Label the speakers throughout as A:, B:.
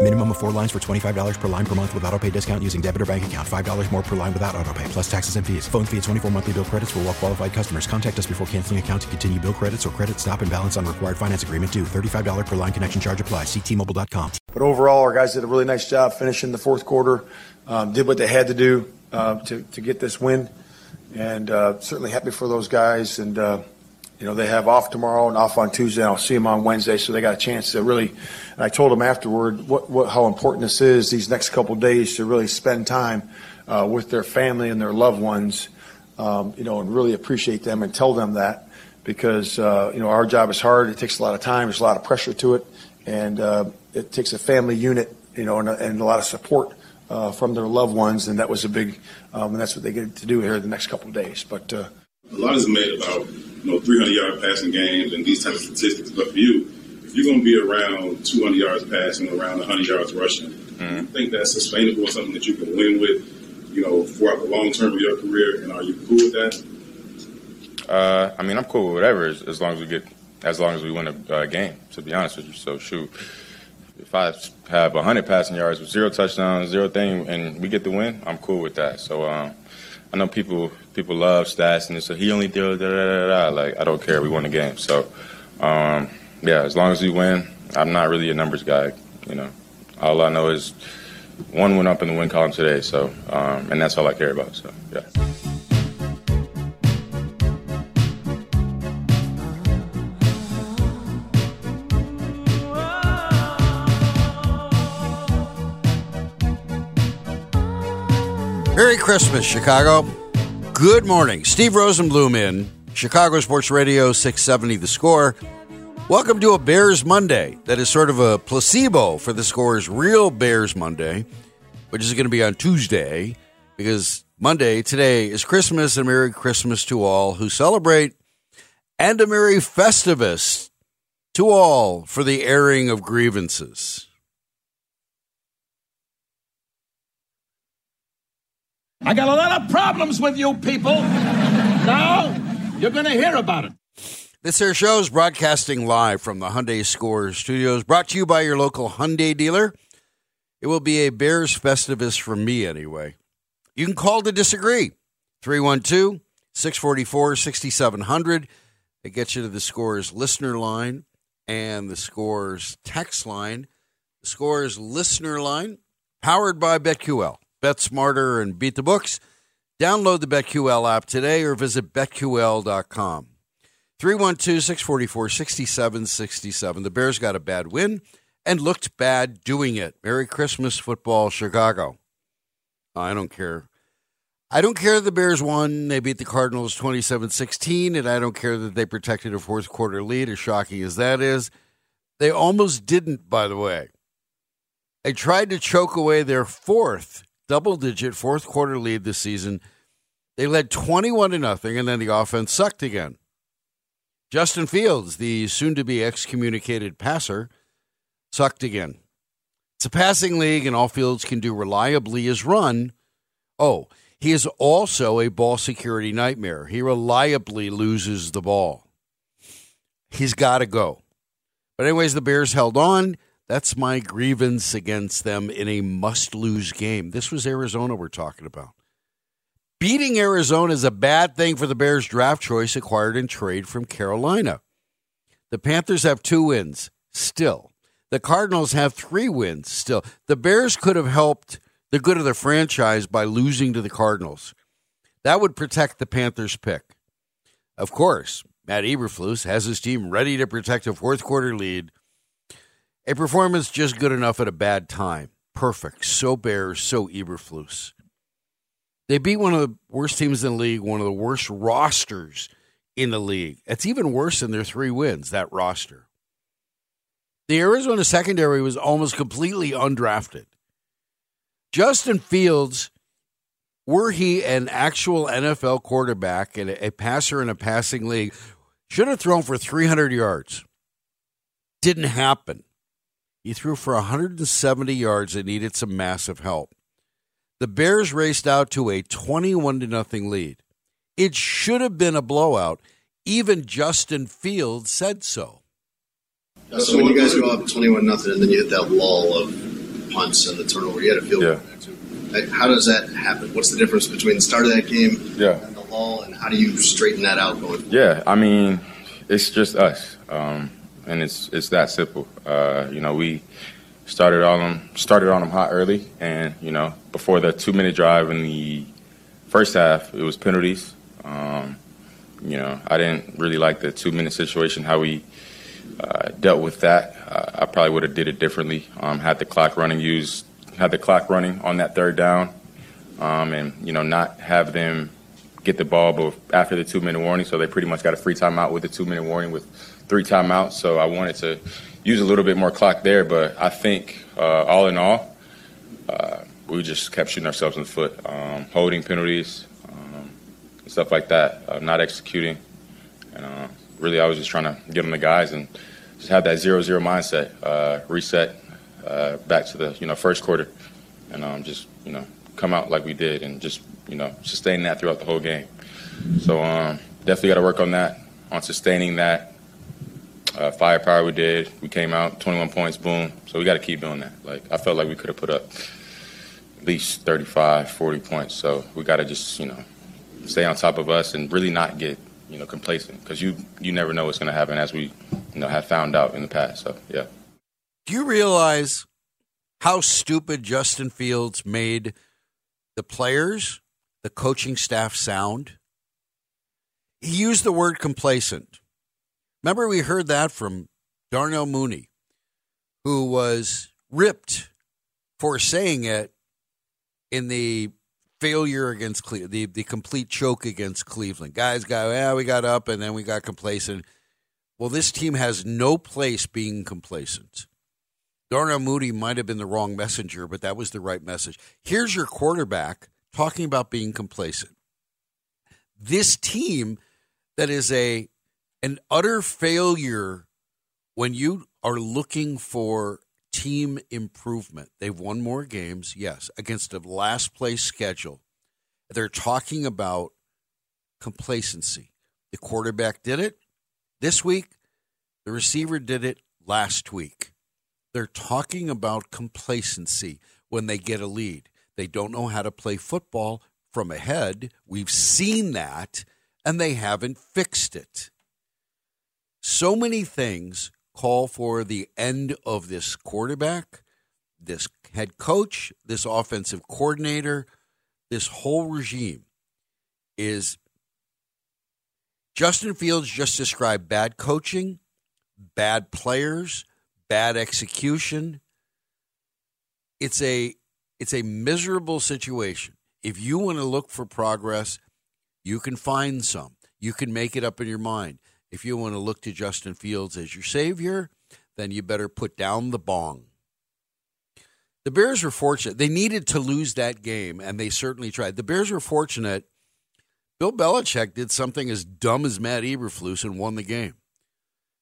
A: Minimum of four lines for $25 per line per month with auto pay discount using debit or bank account. $5 more per line without auto pay, plus taxes and fees. Phone fee at 24 monthly bill credits for all well qualified customers. Contact us before canceling account to continue bill credits or credit stop and balance on required finance agreement due. $35 per line connection charge apply. Ctmobile.com.
B: But overall, our guys did a really nice job finishing the fourth quarter. Um, did what they had to do uh, to, to get this win. And uh, certainly happy for those guys. And, uh, you know, they have off tomorrow and off on Tuesday. I'll see them on Wednesday. So they got a chance to really, and I told them afterward what, what, how important this is these next couple days to really spend time uh, with their family and their loved ones, um, you know, and really appreciate them and tell them that because, uh, you know, our job is hard. It takes a lot of time. There's a lot of pressure to it. And uh, it takes a family unit, you know, and a, and a lot of support uh, from their loved ones. And that was a big, um, and that's what they get to do here the next couple of days. But uh,
C: a lot is made about you know 300 yard passing games and these types of statistics. But for you, if you're going to be around 200 yards passing, around 100 yards rushing, mm-hmm. I think that's sustainable and something that you can win with, you know, throughout the long term of your career. And are you cool with that?
D: Uh, I mean, I'm cool with whatever as, as, long as we get, as long as we win a uh, game. To be honest with you, so shoot. If I have 100 passing yards with zero touchdowns, zero thing, and we get the win, I'm cool with that. So um, I know people people love stats and so he only da, da, da, da. like I don't care. We won the game. So um, yeah, as long as we win, I'm not really a numbers guy. You know, all I know is one went up in the win column today. So um, and that's all I care about. So yeah.
E: Merry Christmas, Chicago. Good morning. Steve Rosenbloom in Chicago Sports Radio 670 The Score. Welcome to a Bears Monday that is sort of a placebo for the score's real Bears Monday, which is going to be on Tuesday because Monday, today, is Christmas and Merry Christmas to all who celebrate and a Merry Festivus to all for the airing of grievances.
F: I got a lot of problems with you people. now you're going to hear about it.
E: This here show is broadcasting live from the Hyundai Score Studios, brought to you by your local Hyundai dealer. It will be a Bears Festivus for me anyway. You can call to disagree. 312 644 6700. It gets you to the Scores listener line and the Scores text line. The Scores listener line, powered by BetQL. Bet smarter and beat the books. Download the BetQL app today or visit betql.com. 312 644 6767. The Bears got a bad win and looked bad doing it. Merry Christmas, football, Chicago. I don't care. I don't care that the Bears won. They beat the Cardinals 27 16, and I don't care that they protected a fourth quarter lead, as shocking as that is. They almost didn't, by the way. They tried to choke away their fourth double digit fourth quarter lead this season. They led 21 to nothing, and then the offense sucked again. Justin Fields, the soon to be excommunicated passer, sucked again. It's a passing league, and all Fields can do reliably is run. Oh, he is also a ball security nightmare. He reliably loses the ball. He's got to go. But, anyways, the Bears held on. That's my grievance against them in a must lose game. This was Arizona we're talking about. Beating Arizona is a bad thing for the Bears draft choice acquired in trade from Carolina. The Panthers have two wins still. The Cardinals have three wins still. The Bears could have helped the good of the franchise by losing to the Cardinals. That would protect the Panthers' pick. Of course, Matt Eberflus has his team ready to protect a fourth quarter lead. A performance just good enough at a bad time. Perfect. So Bears, so Eberflus. They beat one of the worst teams in the league, one of the worst rosters in the league. It's even worse than their three wins, that roster. The Arizona secondary was almost completely undrafted. Justin Fields, were he an actual NFL quarterback and a passer in a passing league, should have thrown for 300 yards. Didn't happen. He threw for 170 yards and needed some massive help. The Bears raced out to a 21 0 lead. It should have been a blowout. Even Justin Fields said so.
G: So when you guys go up 21 nothing and then you hit that lull of punts and the turnover, you had a field
D: Yeah.
G: goal there too. How does that happen? What's the difference between the start of that game
D: Yeah.
G: and the lull, and how do you straighten that out going forward?
D: Yeah, I mean, it's just us, um, and it's it's that simple. Uh, you know, we started on them started on them hot early, and you know, before the two minute drive in the first half, it was penalties. Um, you know, I didn't really like the two minute situation how we uh, dealt with that. Uh, I probably would have did it differently. Um, had the clock running, used had the clock running on that third down, um, and you know, not have them get the ball but after the two minute warning. So they pretty much got a free timeout with the two minute warning with three timeouts. So I wanted to use a little bit more clock there, but I think uh, all in all, uh, we just kept shooting ourselves in the foot, um, holding penalties, um, and stuff like that, uh, not executing. And uh, really, I was just trying to get on the guys and just have that zero zero mindset, uh, reset uh, back to the you know first quarter, and um, just you know come out like we did and just you know sustain that throughout the whole game. So um, definitely got to work on that, on sustaining that uh, firepower we did. We came out 21 points, boom. So we got to keep doing that. Like I felt like we could have put up at least 35, 40 points. So we got to just you know stay on top of us and really not get you know complacent because you you never know what's going to happen as we you know have found out in the past. So yeah.
E: Do you realize how stupid Justin Fields made the players, the coaching staff sound? He used the word complacent. Remember, we heard that from Darnell Mooney, who was ripped for saying it in the failure against Cleveland, the, the complete choke against Cleveland. Guys go, yeah, we got up and then we got complacent. Well, this team has no place being complacent. Darnell Mooney might have been the wrong messenger, but that was the right message. Here's your quarterback talking about being complacent. This team that is a an utter failure when you are looking for team improvement. They've won more games, yes, against a last place schedule. They're talking about complacency. The quarterback did it this week, the receiver did it last week. They're talking about complacency when they get a lead. They don't know how to play football from ahead. We've seen that, and they haven't fixed it. So many things call for the end of this quarterback, this head coach, this offensive coordinator, this whole regime is Justin Fields just described bad coaching, bad players, bad execution. It's a it's a miserable situation. If you want to look for progress, you can find some. You can make it up in your mind. If you want to look to Justin Fields as your savior, then you better put down the bong. The Bears were fortunate. They needed to lose that game, and they certainly tried. The Bears were fortunate. Bill Belichick did something as dumb as Matt Eberflus and won the game.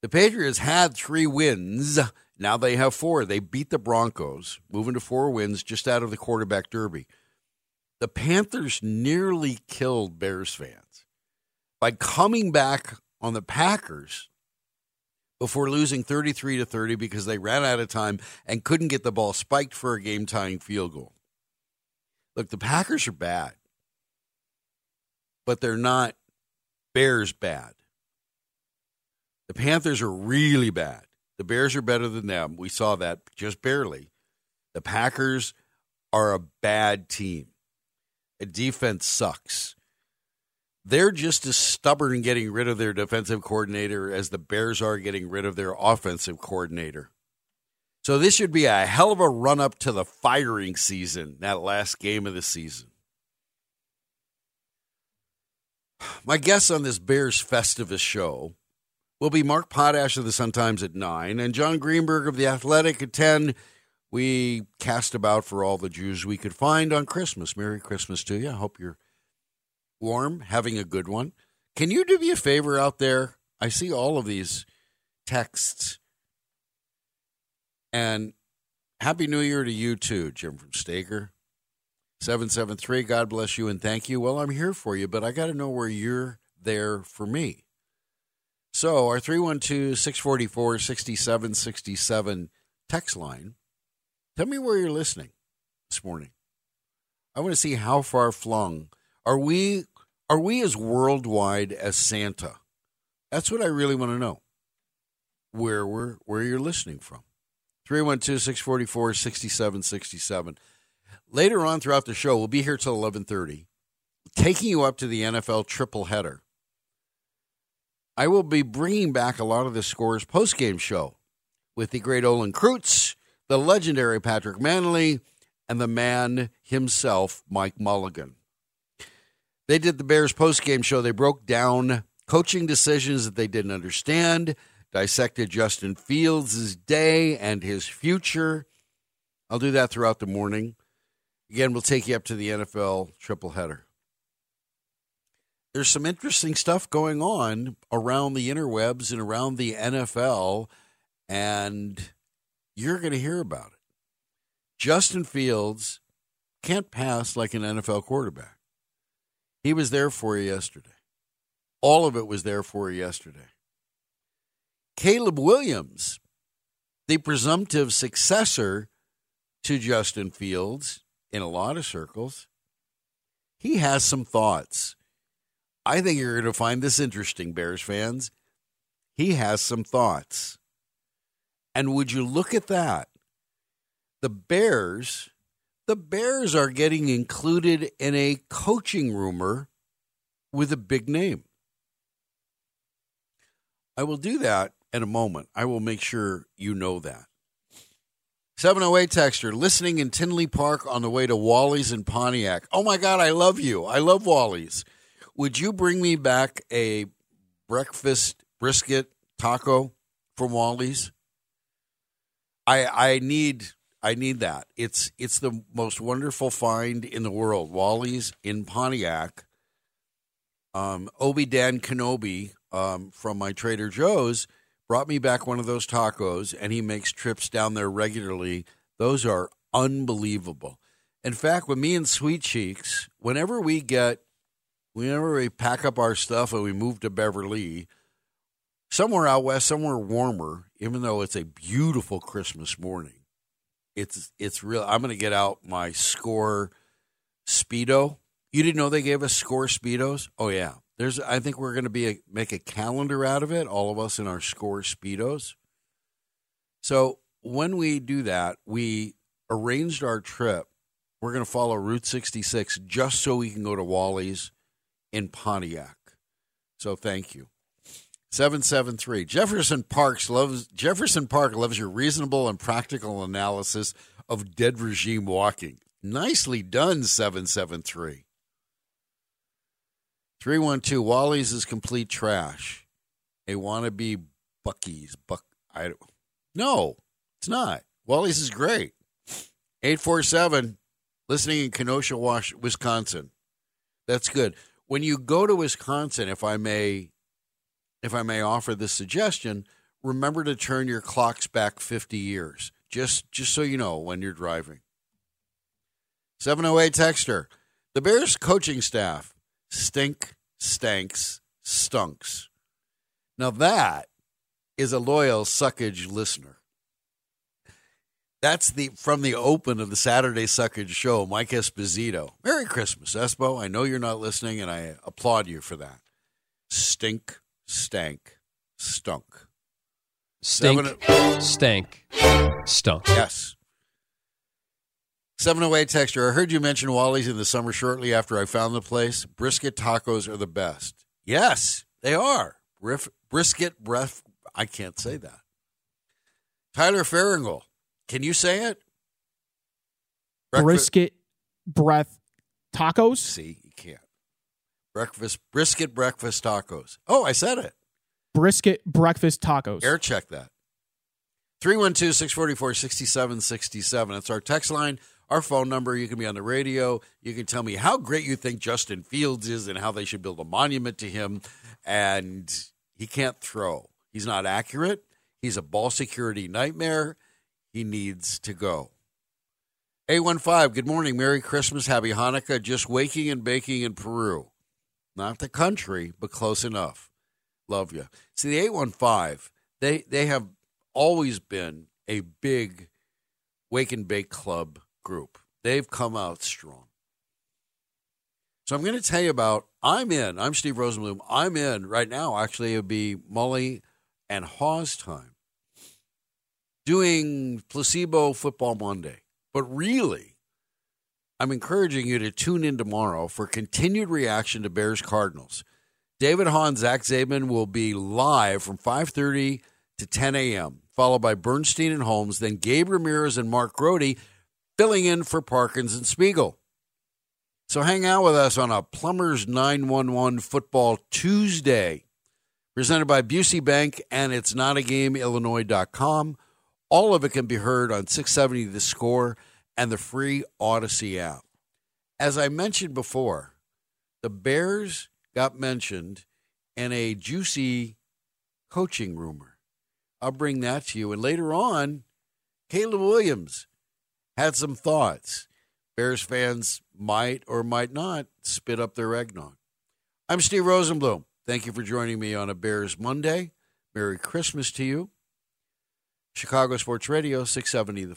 E: The Patriots had three wins. Now they have four. They beat the Broncos, moving to four wins just out of the quarterback derby. The Panthers nearly killed Bears fans by coming back on the Packers before losing 33 to 30 because they ran out of time and couldn't get the ball spiked for a game tying field goal. Look, the Packers are bad, but they're not Bears bad. The Panthers are really bad. The Bears are better than them. We saw that just barely. The Packers are a bad team. The defense sucks. They're just as stubborn getting rid of their defensive coordinator as the Bears are getting rid of their offensive coordinator. So this should be a hell of a run up to the firing season, that last game of the season. My guests on this Bears Festivus show will be Mark Potash of the Sun Times at 9 and Jon Greenberg of The Athletic at 10. We cast about for all the Jews we could find on Christmas. Merry Christmas to you. I hope you're warm, having a good one. Can you do me a favor out there? I see all of these texts. And Happy New Year to you too, Jim from Staker. 773, God bless you and thank you. Well, I'm here for you, but I got to know where you're there for me. So, our 312 644 6767 text line, tell me where you're listening this morning. I want to see how far flung. Are we are we as worldwide as Santa? That's what I really want to know. Where we're where you're listening from. 312 644 6767. Later on throughout the show, we'll be here till 11:30, taking you up to the NFL triple header. I will be bringing back a lot of the Scores postgame show with the great Olin Kreutz, the legendary Patrick Mannelly, and the man himself, Mike Mulligan. They did the Bears post-game show. They broke down coaching decisions that they didn't understand, dissected Justin Fields' day and his future. I'll do that throughout the morning. Again, we'll take you up to the NFL triple header. There's some interesting stuff going on around the interwebs and around the NFL, and you're going to hear about it. Justin Fields can't pass like an NFL quarterback. He was there for you yesterday. All of it was there for you yesterday. Caleb Williams, the presumptive successor to Justin Fields in a lot of circles, he has some thoughts. I think you're going to find this interesting, Bears fans. He has some thoughts. And would you look at that? The Bears, the Bears are getting included in a coaching rumor with a big name. I will do that in a moment. I will make sure you know that. 708 Texture, listening in Tinley Park on the way to Wally's in Pontiac. Oh my God, I love you. I love Wally's. Would you bring me back a breakfast brisket taco from Wally's? I I need I need that. It's it's the most wonderful find in the world. Wally's in Pontiac. Um, Obi Dan Kenobi um, from my Trader Joe's brought me back one of those tacos, and he makes trips down there regularly. Those are unbelievable. In fact, with me and Sweet Cheeks, whenever we get, whenever we pack up our stuff and we move to Beverly, somewhere out west, somewhere warmer, even though it's a beautiful Christmas morning, it's it's real. I'm going to get out my Score Speedo. You didn't know they gave us Score Speedos? Oh yeah, there's, I think we're going to be a, make a calendar out of it, all of us in our score speedos. So when we do that, we arranged our trip. We're going to follow Route 66 just so we can go to Wally's in Pontiac. So thank you. 773 Jefferson Parks loves Jefferson Park loves your reasonable and practical analysis of dead regime walking. Nicely done 773. 312 Wally's is complete trash. A wannabe Buc-ee's. Buck. I don't No, it's not. Wally's is great. 847, listening in Kenosha, Wisconsin. That's good. When you go to Wisconsin, if I may, if I may offer this suggestion, remember to turn your clocks back 50 years. Just, just so you know when you're driving. 708 Texter. The Bears coaching staff stink, stanks, stunks. Now that is a loyal Suckage listener. That's the from the open of the Saturday Suckage show, Mike Esposito. Merry Christmas, Espo. I know you're not listening, and I applaud you for that. Stink, stank, stunk.
H: Stink,
E: Seven-
H: stank, stunk.
E: Yes. 708 texture. I heard you mention Wally's in the summer shortly after I found the place. Brisket tacos are the best. Yes, they are. Brif- brisket breath. I can't say that. Tyler Farringle. Can you say it? Breakfast-
I: Brisket breath tacos.
E: See, you can't. Breakfast brisket breakfast tacos. Oh, I said it.
I: Brisket breakfast tacos.
E: Air check that. 312 644 6767. That's our text line, our phone number. You can be on the radio. You can tell me how great you think Justin Fields is and how they should build a monument to him. And he can't throw. He's not accurate. He's a ball security nightmare. He needs to go. A15, good morning. Merry Christmas. Happy Hanukkah. Just waking and baking in Peru. Not the country, but close enough. Love you. See, the 815, they, they have always been a big wake and bake club group. They've come out strong. So I'm going to tell you about, I'm in, I'm Steve Rosenbloom. I'm in right now. Actually, it would be Mully and Haugh time doing Placebo Football Monday. But really, I'm encouraging you to tune in tomorrow for continued reaction to Bears Cardinals. David Haugh, Zach Zaidman will be live from 5:30 to 10 a.m., followed by Bernstein and Holmes, then Gabe Ramirez and Mark Grote filling in for Parkins and Spiegel. So hang out with us on a Plumbers 911 Football Tuesday, presented by Busey Bank and it's not a game Illinois.com. All of it can be heard on 670 The Score and the free Odyssey app. As I mentioned before, the Bears got mentioned in a juicy coaching rumor. I'll bring that to you. And later on, Caleb Williams had some thoughts. Bears fans might or might not spit up their eggnog. I'm Steve Rosenbloom. Thank you for joining me on a Bears Monday. Merry Christmas to you. Chicago Sports Radio, 670 The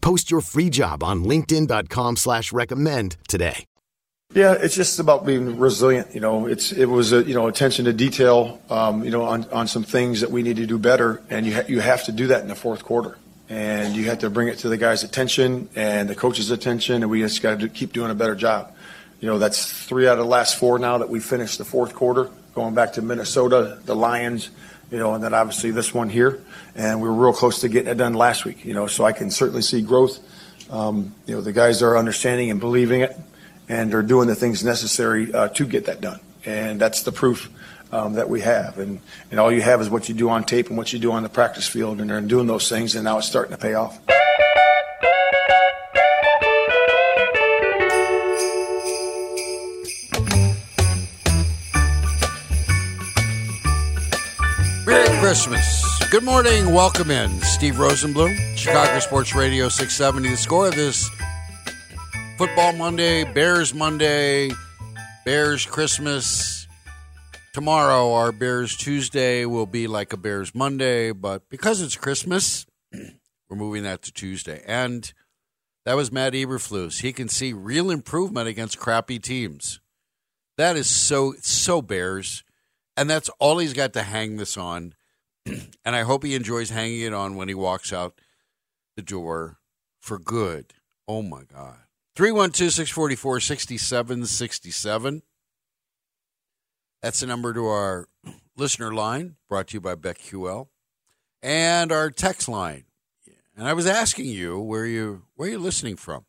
J: Post your free job on linkedin.com slash recommend today.
B: Yeah, it's just about being resilient. You know, it's it was a you know attention to detail. Um, you know, on, on some things that we need to do better, and you ha- you have to do that in the fourth quarter, and you have to bring it to the guys' attention and the coaches' attention, and we just got to keep doing a better job. You know, that's three out of the last four now that we finished the fourth quarter, going back to Minnesota, the Lions, you know, and then obviously this one here, and we were real close to getting it done last week. You know, so I can certainly see growth. Um, you know, the guys are understanding and believing it and are doing the things necessary uh, to get that done. And that's the proof um, that we have. And, and all you have is what you do on tape and what you do on the practice field, and they're doing those things, and now it's starting to pay off.
E: Merry Christmas. Good morning. Welcome in. Steve Rosenbloom, Chicago Sports Radio 670. The score of this Football Monday, Bears Monday, Bears Christmas. Tomorrow, our Bears Tuesday will be like a Bears Monday, but because it's Christmas, We're moving that to Tuesday. And that was Matt Eberflus. He can see real improvement against crappy teams. That is so so Bears, and that's all he's got to hang this on. and I hope he enjoys hanging it on when he walks out the door for good. Oh my God. 312 644 6767. That's the number to our listener line, brought to you by BetQL, and our text line. And I was asking you where you where you listening from.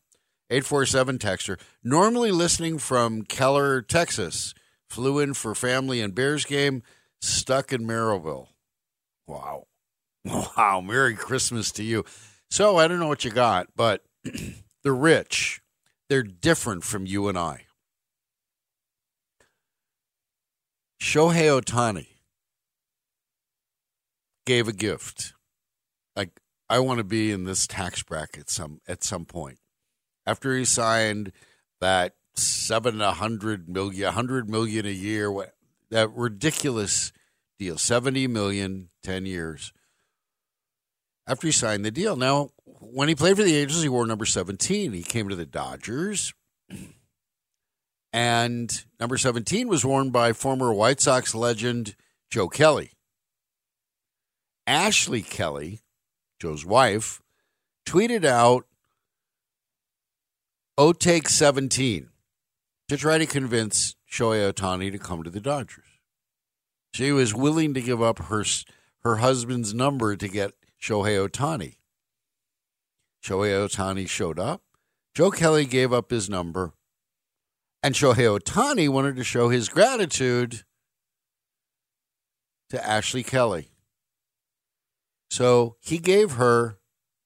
E: 847 texter. Normally listening from Keller, Texas. Flew in for family and Bears game, stuck in Maryville. Wow. Wow. Merry Christmas to you. So I don't know what you got, but the rich, they're different from you and I. Shohei Ohtani gave a gift. Like I want to be in this tax bracket some at some point. After he signed that seven hundred million, hundred million a year, that ridiculous deal, seventy million, ten years. After he signed the deal, now when he played for the Angels, he wore number seventeen. He came to the Dodgers. And number 17 was worn by former White Sox legend Joe Kelly. Ashley Kelly, Joe's wife, tweeted out O take 17 to try to convince Shohei Ohtani to come to the Dodgers. She was willing to give up her her husband's number to get Shohei Ohtani. Shohei Ohtani showed up. Joe Kelly gave up his number and Shohei Ohtani wanted to show his gratitude to Ashley Kelly. So he gave her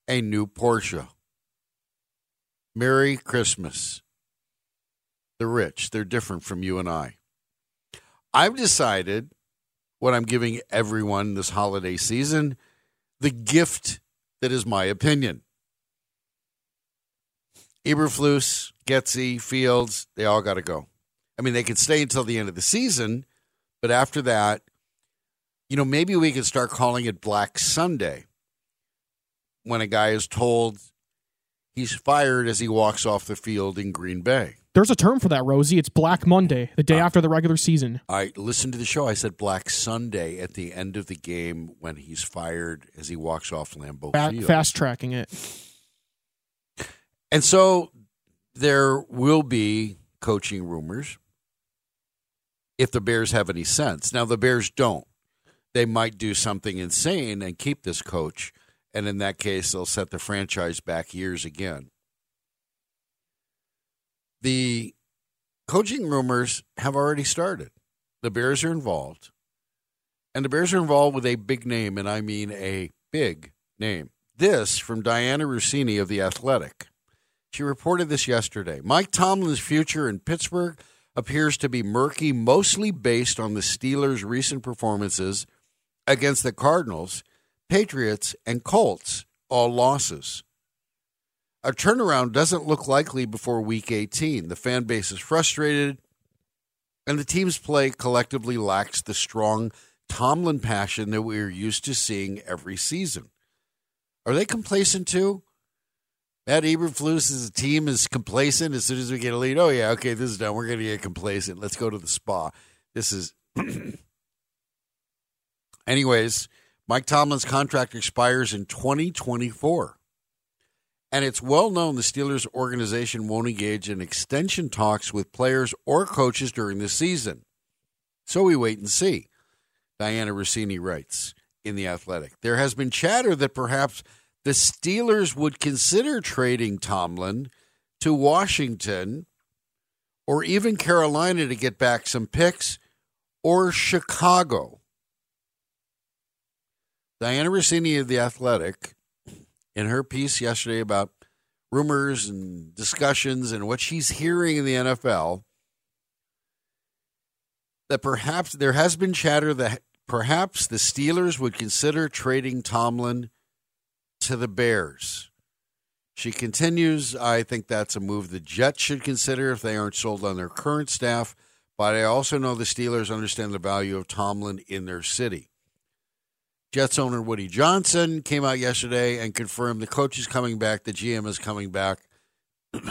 E: a new Porsche. Merry Christmas. The rich, they're different from you and I. I've decided what I'm giving everyone this holiday season the gift that is my opinion. Eberflus, Getsy, Fields, they all got to go. I mean, they could stay until the end of the season, but after that, you know, maybe we could start calling it Black Sunday when a guy is told he's fired as he walks off the field in Green Bay.
I: There's a term for that, Rosie. It's Black Monday, the day uh, after the regular season.
E: I listened to the show. I said Black Sunday at the end of the game when he's fired as he walks off Lambeau Field.
I: Fast tracking it.
E: And so there will be coaching rumors if the Bears have any sense. Now, the Bears don't. They might do something insane and keep this coach, and in that case, they'll set the franchise back years again. The coaching rumors have already started. The Bears are involved, and the Bears are involved with a big name, and I mean a big name. This from Diana Russini of The Athletic. She reported this yesterday. Mike Tomlin's future in Pittsburgh appears to be murky, mostly based on the Steelers' recent performances against the Cardinals, Patriots, and Colts, all losses. A turnaround doesn't look likely before Week 18. The fan base is frustrated, and the team's play collectively lacks the strong Tomlin passion that we're used to seeing every season. Are they complacent too? Matt Eberflus's team is complacent as soon as we get a lead. Oh yeah, okay, this is done. We're going to get complacent. Let's go to the spa. This is. Anyways, Mike Tomlin's contract expires in 2024. And it's well known the Steelers organization won't engage in extension talks with players or coaches during the season. So we wait and see. Diana Russini writes in The Athletic. There has been chatter that perhaps the Steelers would consider trading Tomlin to Washington or even Carolina to get back some picks or Chicago. Diana Russini of The Athletic, in her piece yesterday about rumors and discussions and what she's hearing in the NFL, that perhaps there has been chatter that perhaps the Steelers would consider trading Tomlin to the Bears. She continues, I think that's a move the Jets should consider if they aren't sold on their current staff, but I also know the Steelers understand the value of Tomlin in their city. Jets owner Woody Johnson came out yesterday and confirmed the coach is coming back, the GM is coming back.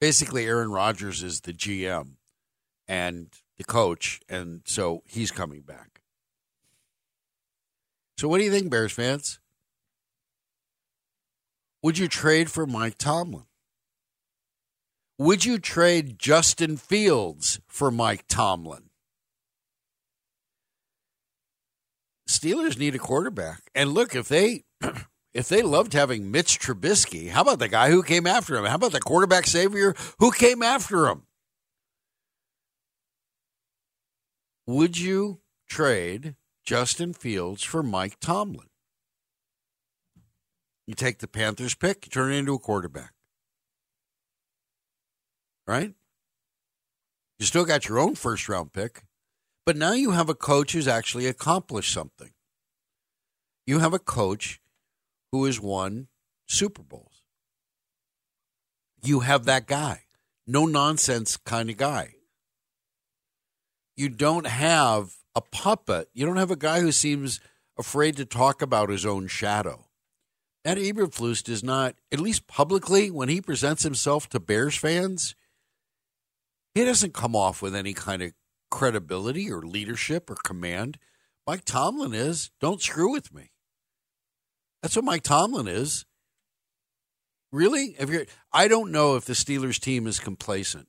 E: Basically, Aaron Rodgers is the GM and the coach, and so he's coming back. So, what do you think, Bears fans? Would you trade for Mike Tomlin? Would you trade Justin Fields for Mike Tomlin? Steelers need a quarterback. And look, if they if they loved having Mitch Trubisky, how about the guy who came after him? How about the quarterback savior who came after him? Would you trade Justin Fields for Mike Tomlin? You take the Panthers pick, you turn it into a quarterback. Right? You still got your own first round pick, but now you have a coach who's actually accomplished something. You have a coach who has won Super Bowls. You have that guy, no nonsense kind of guy. You don't have a puppet. You don't have a guy who seems afraid to talk about his own shadow. Ed Eberflus does not, at least publicly, when he presents himself to Bears fans, he doesn't come off with any kind of credibility or leadership or command. Mike Tomlin is, don't screw with me. That's what Mike Tomlin is. Really? If you're, I don't know if the Steelers team is complacent.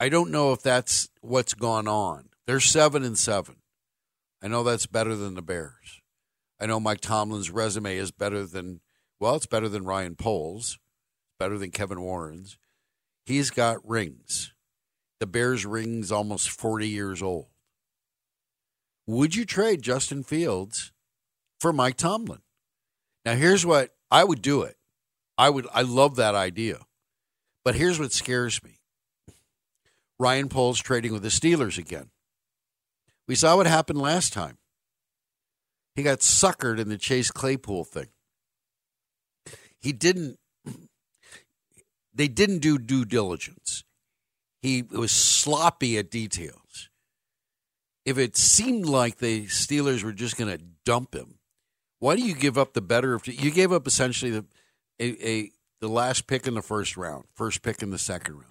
E: I don't know if that's what's gone on. They're seven and seven. I know that's better than the Bears. I know Mike Tomlin's resume is better than well, it's better than Ryan Poles, better than Kevin Warren's. He's got rings. The Bears' ring's almost 40 years old. Would you trade Justin Fields for Mike Tomlin? Now, here's what I would do it. I would I love that idea. But here's what scares me. Ryan Poles trading with the Steelers again. We saw what happened last time. He got suckered in the Chase Claypool thing. He didn't they didn't do due diligence. He was sloppy at details. If it seemed like the Steelers were just going to dump him, why do you give up the better of you gave up essentially the a, a the last pick in the first round, first pick in the second round.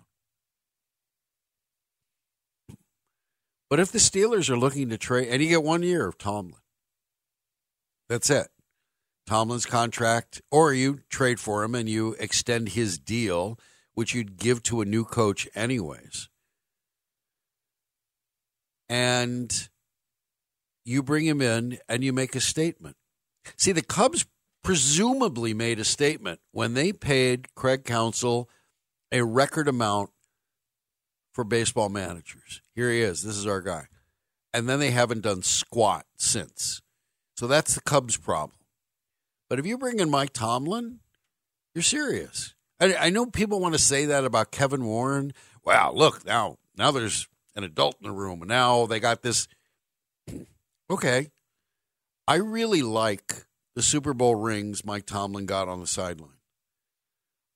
E: But if the Steelers are looking to trade, and you get one year of Tomlin, that's it. Tomlin's contract, or you trade for him and you extend his deal, which you'd give to a new coach anyways. And you bring him in and you make a statement. See, the Cubs presumably made a statement when they paid Craig Counsell a record amount for baseball managers. Here he is. This is our guy. And then they haven't done squat since. So that's the Cubs' problem. But if you bring in Mike Tomlin, you're serious. I, I know people want to say that about Kevin Warren. Wow, look now, now there's an adult in the room, and now they got this. Okay, I really like the Super Bowl rings Mike Tomlin got on the sideline.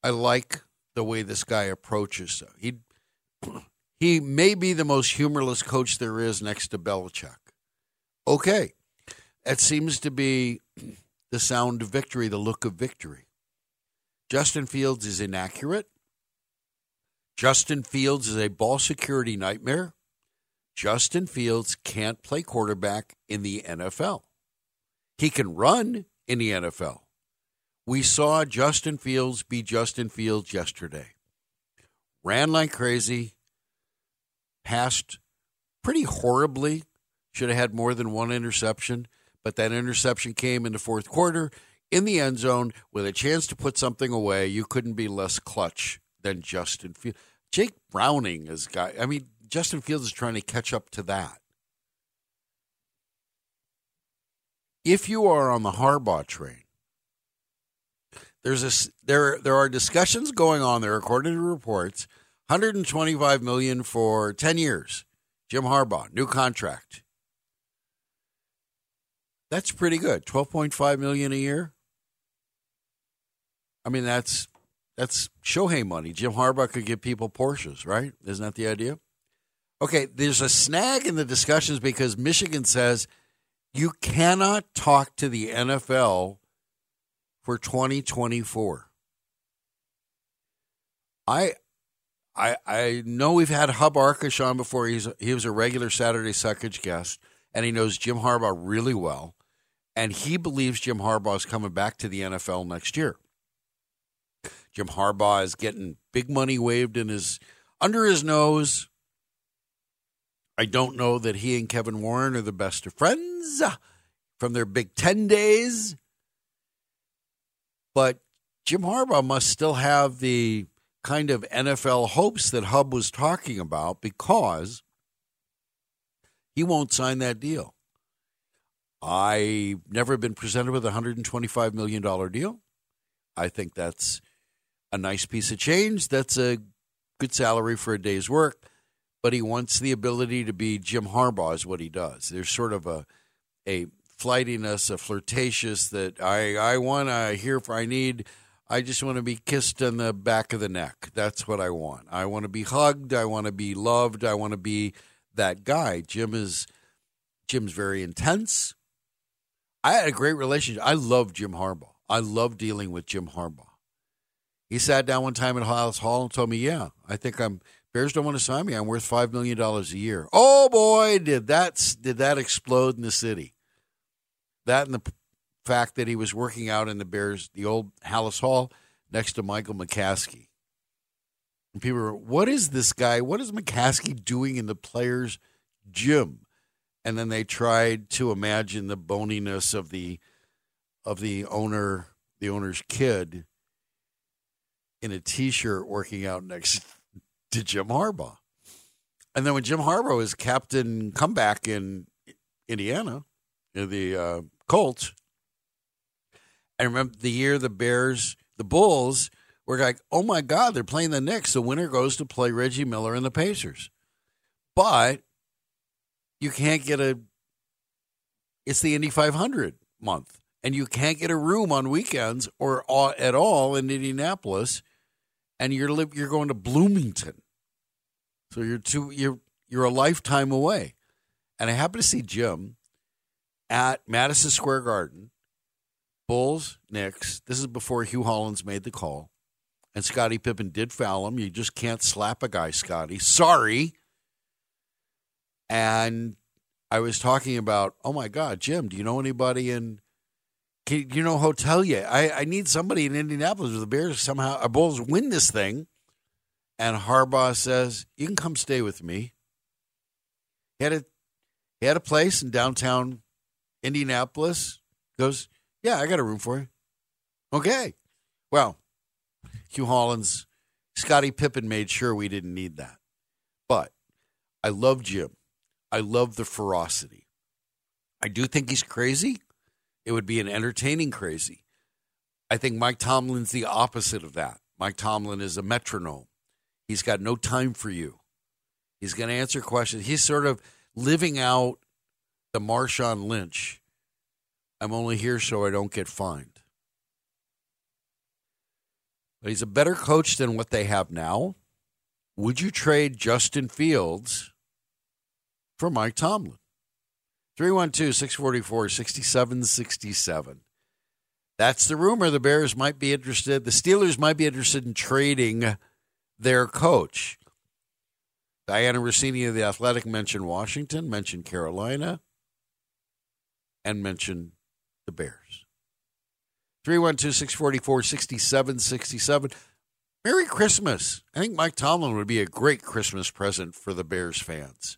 E: I like the way this guy approaches. He he may be the most humorless coach there is next to Belichick. Okay, it seems to be the sound of victory, the look of victory. Justin Fields is inaccurate. Justin Fields is a ball security nightmare. Justin Fields can't play quarterback in the NFL. He can run in the NFL. We saw Justin Fields be Justin Fields yesterday. Ran like crazy, passed pretty horribly, should have had more than one interception but that interception came in the fourth quarter in the end zone with a chance to put something away. You couldn't be less clutch than Justin Fields. Jake Browning is guy. I mean, Justin Fields is trying to catch up to that. If you are on the Harbaugh train, there's a there there are discussions going on there according to reports. 125 million for 10 years. Jim Harbaugh, new contract. That's pretty good. Twelve point five million a year. I mean, that's that's Shohei money. Jim Harbaugh could give people Porsches, right? Isn't that the idea? Okay, there's a snag in the discussions because Michigan says You cannot talk to the NFL for 2024. I I I know we've had Hub Arkish on before. He's he was a regular Saturday Suckage guest, and he knows Jim Harbaugh really well, and he believes Jim Harbaugh is coming back to the NFL next year. Jim Harbaugh is getting big money waved in his under his nose. I don't know that he and Kevin Warren are the best of friends from their Big Ten days, but Jim Harbaugh must still have the kind of NFL hopes that Hub was talking about because he won't sign that deal. I've never been presented with a $125 million deal. I think that's a nice piece of change. That's a good salary for a day's work, but he wants the ability to be Jim Harbaugh, is what he does. There's sort of a, a flightiness, a flirtatious that I, I want to hear for, I need I just want to be kissed on the back of the neck. That's what I want. I want to be hugged. I want to be loved. I want to be that guy. Jim is Jim's very intense. I had a great relationship. I love Jim Harbaugh. I love dealing with Jim Harbaugh. He sat down one time at Halas Hall and told me, "Yeah, I think I'm Bears don't want to sign me. I'm worth five million dollars a year." Oh boy, did that did that explode in the city? That and the fact that he was working out in the Bears, the old Halas Hall, next to Michael McCaskey. And people were, what is this guy? What is McCaskey doing in the players' gym? And then they tried to imagine the boniness of the of the owner, the owner's kid, in a t-shirt working out next to Jim Harbaugh. And then when Jim Harbaugh was captain comeback in Indiana, in the uh, Colts, I remember the year the Bears, the Bulls were like, oh my God, they're playing the Knicks. The winner goes to play Reggie Miller and the Pacers. But you can't get a, it's the Indy 500 month. And you can't get a room on weekends or at all in Indianapolis. And you're you're going to Bloomington. So you're two, you're, you're a lifetime away. And I happened to see Jim at Madison Square Garden Bulls, Knicks. This is before Hue Hollins made the call. And Scottie Pippen did foul him. You just can't slap a guy, Scottie. Sorry. And I was talking about, oh my God, Jim, do you know anybody in, you know, hotel Hotelier? I, I need somebody in Indianapolis with the Bears somehow, our Bulls win this thing. And Harbaugh says, you can come stay with me. He had a, he had a place in downtown Indianapolis. Goes, yeah, I got a room for you. Okay. Well, Hue Hollins, Scottie Pippen made sure we didn't need that. But I love Jim. I love the ferocity. I do think he's crazy. It would be an entertaining crazy. I think Mike Tomlin's the opposite of that. Mike Tomlin is a metronome. He's got no time for you. He's going to answer questions. He's sort of living out the Marshawn Lynch I'm only here so I don't get fined. But he's a better coach than what they have now. Would you trade Justin Fields for Mike Tomlin? 312 644 6767. That's the rumor. The Bears might be interested. The Steelers might be interested in trading their coach. Diana Russini of The Athletic mentioned Washington, mentioned Carolina, and mentioned the Bears. 312 644 6767. Merry Christmas. I think Mike Tomlin would be a great Christmas present for the Bears fans.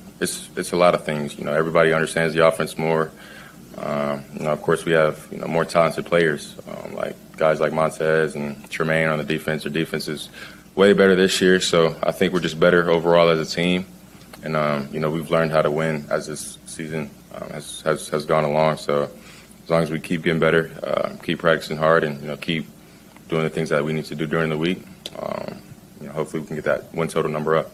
D: it's, it's a lot of things. You know, everybody understands the offense more. Um, you know, of course, we have you know more talented players, um, like guys like Montez and Tremaine on the defense. Their defense is way better this year, so I think we're just better overall as a team. And um, you know, we've learned how to win as this season um, has, has has gone along. So as long as we keep getting better, uh, keep practicing hard, and you know, keep doing the things that we need to do during the week, um, you know, hopefully we can get that win total number up.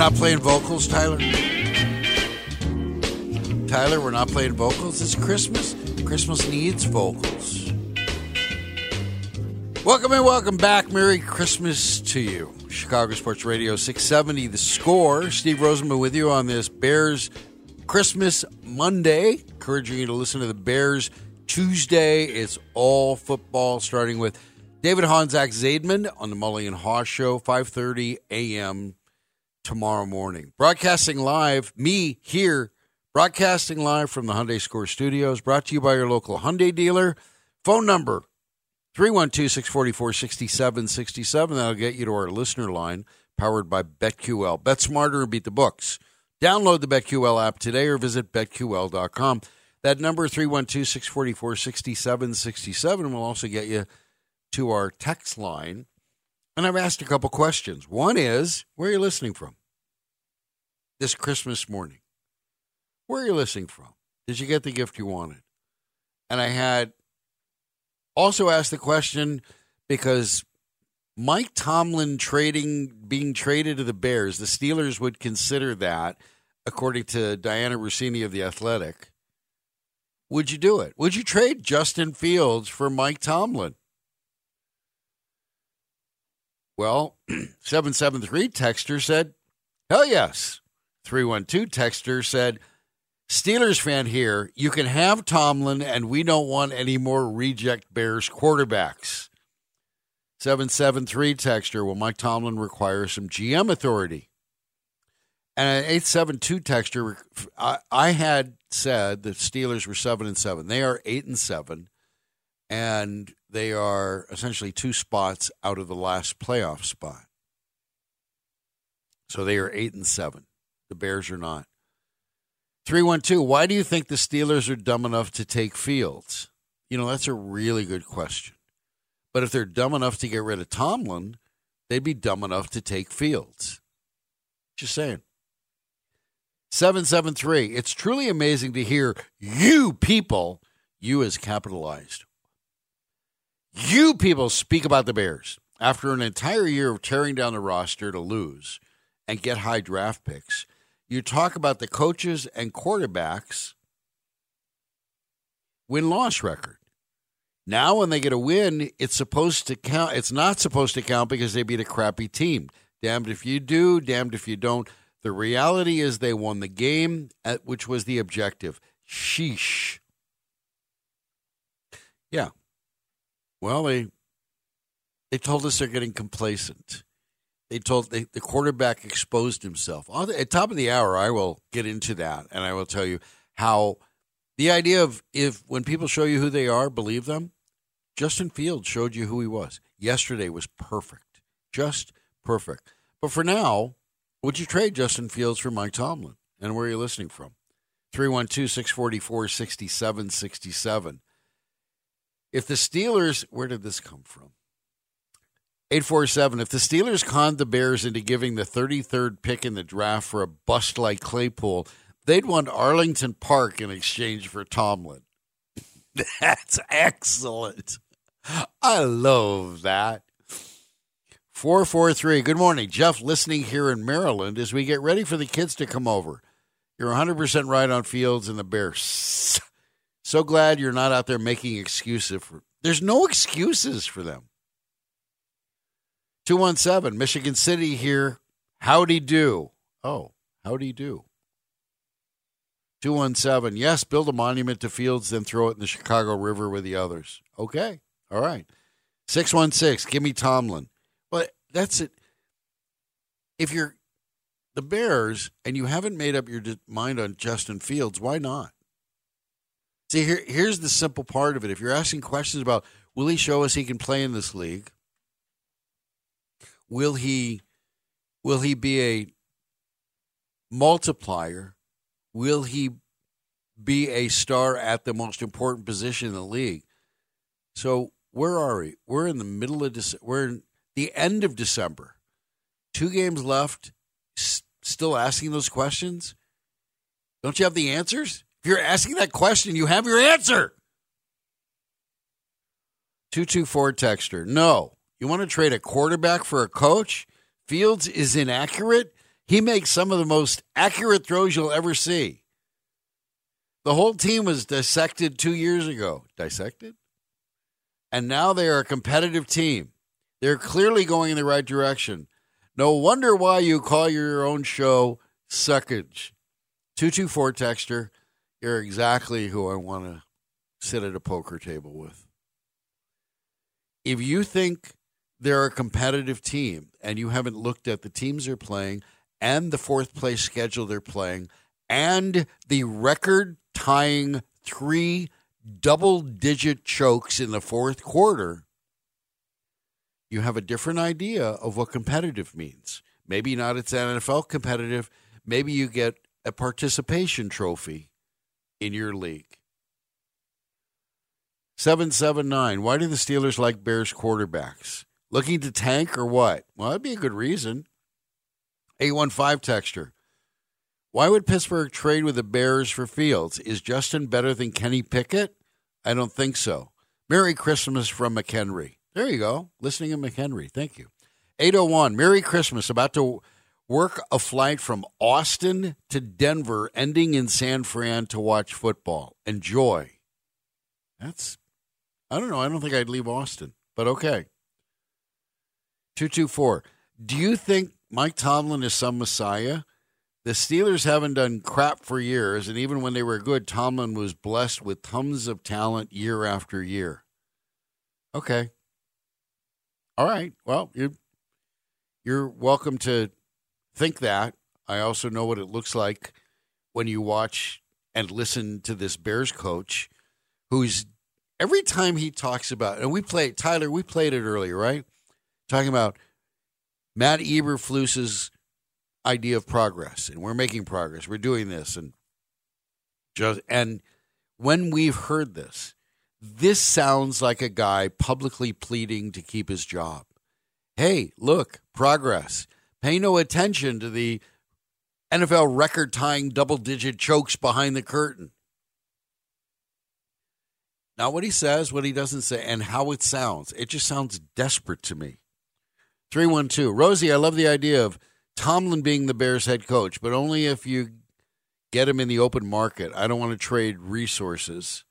E: Not playing vocals, Tyler. Tyler, we're not playing vocals. It's Christmas. Christmas needs vocals. Welcome and welcome back. Merry Christmas to you. Chicago Sports Radio 670, the score. Steve Rosenbloom with you on this Bears Christmas Monday. Encouraging you to listen to the Bears Tuesday. It's all football, starting with David Haugh Zach Zaidman on the Mully and Haugh Show, 5.30 a.m. tomorrow morning. Broadcasting live, me here, broadcasting live from the Hyundai Score Studios, brought to you by your local Hyundai dealer. Phone number 312 644 6767. That'll get you to our listener line, powered by BetQL. Bet smarter and beat the books. Download the BetQL app today or visit betql.com. That number, 312 644 6767, will also get you to our text line. And I've asked a couple questions. One is, where are you listening from this Christmas morning? Where are you listening from? Did you get the gift you wanted? And I had also asked the question because Mike Tomlin trading being traded to the Bears, the Steelers would consider that, according to Diana Russini of the Athletic. Would you do it? Would you trade Justin Fields for Mike Tomlin? Well, 773 texter said, hell yes. 312 texter said, Steelers fan here, you can have Tomlin, and we don't want any more reject Bears quarterbacks. 773 texter, well, Mike Tomlin requires some GM authority. And an 872 texter, I, I had said that Steelers were 7 and 7. They are 8 and 7, and they are essentially two spots out of the last playoff spot. So they are 8 and 7. The Bears are not. 312, why do you think the Steelers are dumb enough to take Fields? You know, that's a really good question. But if they're dumb enough to get rid of Tomlin, they'd be dumb enough to take Fields. Just saying. 773, it's truly amazing to hear you people, you as capitalized, you people speak about the Bears after an entire year of tearing down the roster to lose and get high draft picks you talk about the coaches and quarterbacks win loss record. Now, when they get a win, it's supposed to count. It's not supposed to count because they beat a crappy team. Damned if you do, damned if you don't. The reality is they won the game, which was the objective. Sheesh. Yeah. Well, they they told us they're getting complacent. They told they, the quarterback exposed himself. At top of the hour, I will get into that, and I will tell you how the idea of if when people show you who they are, believe them. Justin Fields showed you who he was. Yesterday was perfect, just perfect. But for now, would you trade Justin Fields for Mike Tomlin? And where are you listening from? 312 644 6767. If the Steelers, where did this come from? 847. If the Steelers conned the Bears into giving the 33rd pick in the draft for a bust like Claypool, they'd want Arlington Park in exchange for Tomlin. That's excellent. I love that. 443. Good morning. Jeff listening here in Maryland as we get ready for the kids to come over. You're 100% right on Fields and the Bears. So glad you're not out there making excuses for. There's no excuses for them. 217, Michigan City here. Howdy do. Oh, howdy do. 217, yes, build a monument to Fields, then throw it in the Chicago River with the others. Okay. All right. 616, give me Tomlin. Well, that's it. If you're the Bears and you haven't made up your mind on Justin Fields, why not? See, here, here's the simple part of it. If you're asking questions about will he show us he can play in this league, will he will he be a multiplier? Will he be a star at the most important position in the league? So where are we? We're in the middle of December. We're in the end of December. Two games left. S- still asking those questions? Don't you have the answers? If you're asking that question, you have your answer. 224 texter. No. You want to trade a quarterback for a coach? Fields is inaccurate. He makes some of the most accurate throws you'll ever see. The whole team was dissected two years ago. Dissected? And now they are a competitive team. They're clearly going in the right direction. No wonder why you call your own show Suckage. 224 texter. You're exactly who I want to sit at a poker table with. If you think they're a competitive team and you haven't looked at the teams they're playing and the fourth place schedule they're playing and the record tying three double digit chokes in the fourth quarter, you have a different idea of what competitive means. Maybe not it's NFL competitive. Maybe you get a participation trophy in your league. 779. Why do the Steelers like Bears quarterbacks? Looking to tank or what? Well, that'd be a good reason. 815 texture. Why would Pittsburgh trade with the Bears for Fields? Is Justin better than Kenny Pickett? I don't think so. Merry Christmas from McHenry. There you go. Listening in McHenry. Thank you. 801. Merry Christmas. About to work a flight from Austin to Denver, ending in San Fran to watch football. Enjoy. That's, I don't know. I don't think I'd leave Austin, but okay. 224. Do you think Mike Tomlin is some messiah? The Steelers haven't done crap for years, and even when they were good, Tomlin was blessed with tons of talent year after year. Okay. All right. Well, you're, you're welcome to think that. I also know what it looks like when you watch and listen to this Bears coach who's every time he talks about, and we played, Tyler, we played it earlier, right? Talking about Matt Eberflus's idea of progress, and we're making progress. We're doing this, and just and when we've heard this, this sounds like a guy publicly pleading to keep his job. Hey, look, progress. Pay no attention to the NFL record tying double digit chokes behind the curtain. Not what he says, what he doesn't say, and how it sounds. It just sounds desperate to me. 312. Rosie, I love the idea of Tomlin being the Bears head coach, but only if you get him in the open market. I don't want to trade resources.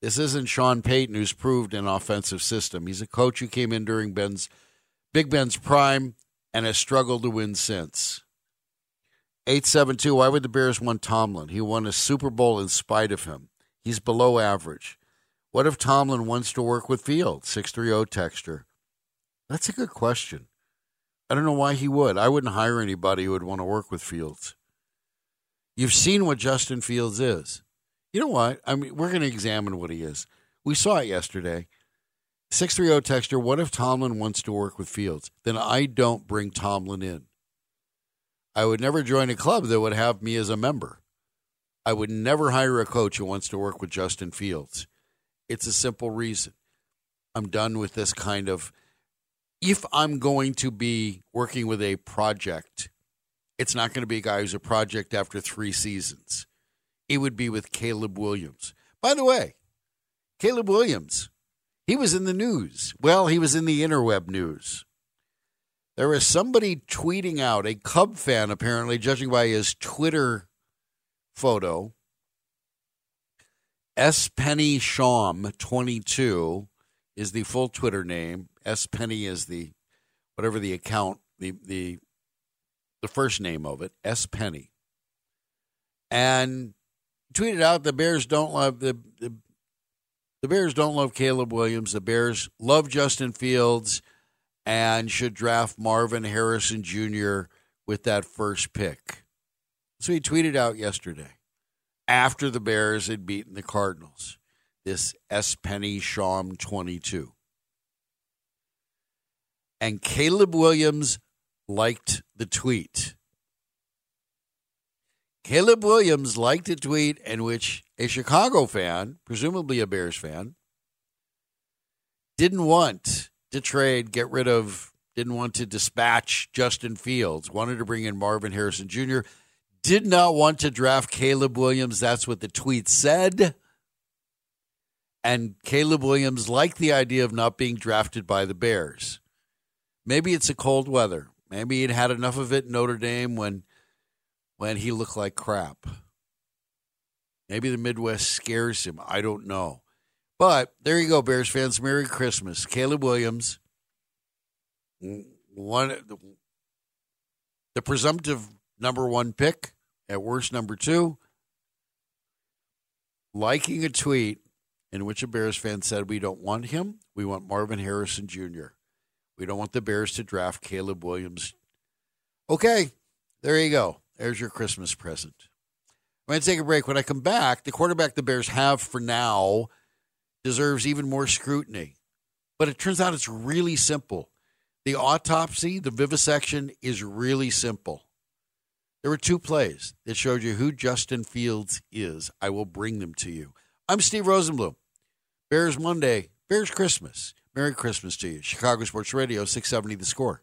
E: This isn't Sean Payton, who's proved an offensive system. He's a coach who came in during Ben's Big Ben's prime and has struggled to win since. 872, why would the Bears want Tomlin? He won a Super Bowl in spite of him. He's below average. What if Tomlin wants to work with Fields? 630 texture. That's a good question. I don't know why he would. I wouldn't hire anybody who would want to work with Fields. You've seen what Justin Fields is. You know what? I mean, we're going to examine what he is. We saw it yesterday. 630 texture, what if Tomlin wants to work with Fields? Then I don't bring Tomlin in. I would never join a club that would have me as a member. I would never hire a coach who wants to work with Justin Fields. It's a simple reason. I'm done with this kind of if I'm going to be working with a project, it's not going to be a guy who's a project after three seasons. It would be with Caleb Williams. By the way, Caleb Williams, he was in the news. Well, he was in the interweb news. There was somebody tweeting out, a Cub fan apparently, judging by his Twitter photo, S. Penny Shawm 22 is the full Twitter name. S Penny is the whatever the account the the the first name of it. S Penny, and tweeted out the Bears don't love the, the the Bears don't love Caleb Williams. The Bears love Justin Fields and should draft Marvin Harrison Jr. with that first pick. So he tweeted out yesterday after the Bears had beaten the Cardinals. This S Penny Shawm 22 and Caleb Williams liked the tweet. Caleb Williams liked a tweet in which a Chicago fan, presumably a Bears fan, didn't want to trade, get rid of, didn't want to dispatch Justin Fields, wanted to bring in Marvin Harrison Jr., did not want to draft Caleb Williams. That's what the tweet said. And Caleb Williams liked the idea of not being drafted by the Bears. Maybe it's a cold weather. Maybe he'd had enough of it in Notre Dame when when he looked like crap. Maybe the Midwest scares him. I don't know. But there you go, Bears fans. Merry Christmas. Caleb Williams, one the presumptive number one pick, at worst number two, liking a tweet in which a Bears fan said, We don't want him. We want Marvin Harrison Jr. We don't want the Bears to draft Caleb Williams. Okay, there you go. There's your Christmas present. I'm going to take a break. When I come back, the quarterback the Bears have for now deserves even more scrutiny. But it turns out it's really simple. The autopsy, the vivisection is really simple. There were two plays that showed you who Justin Fields is. I will bring them to you. I'm Steve Rosenbloom. Bears Monday, Bears Christmas. Merry Christmas to you. Chicago Sports Radio, 670 The Score.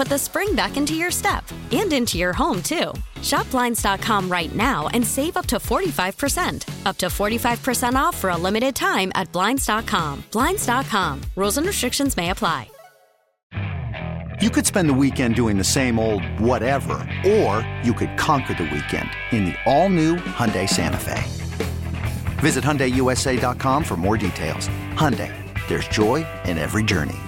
K: put the spring back into your step and into your home, too. Shop Blinds.com right now and save up to 45%. Up to 45% off for a limited time at Blinds.com. Blinds.com. Rules and restrictions may apply.
L: You could spend the weekend doing the same old whatever, or you could conquer the weekend in the all-new Hyundai Santa Fe. Visit HyundaiUSA.com for more details. Hyundai, there's joy in every journey.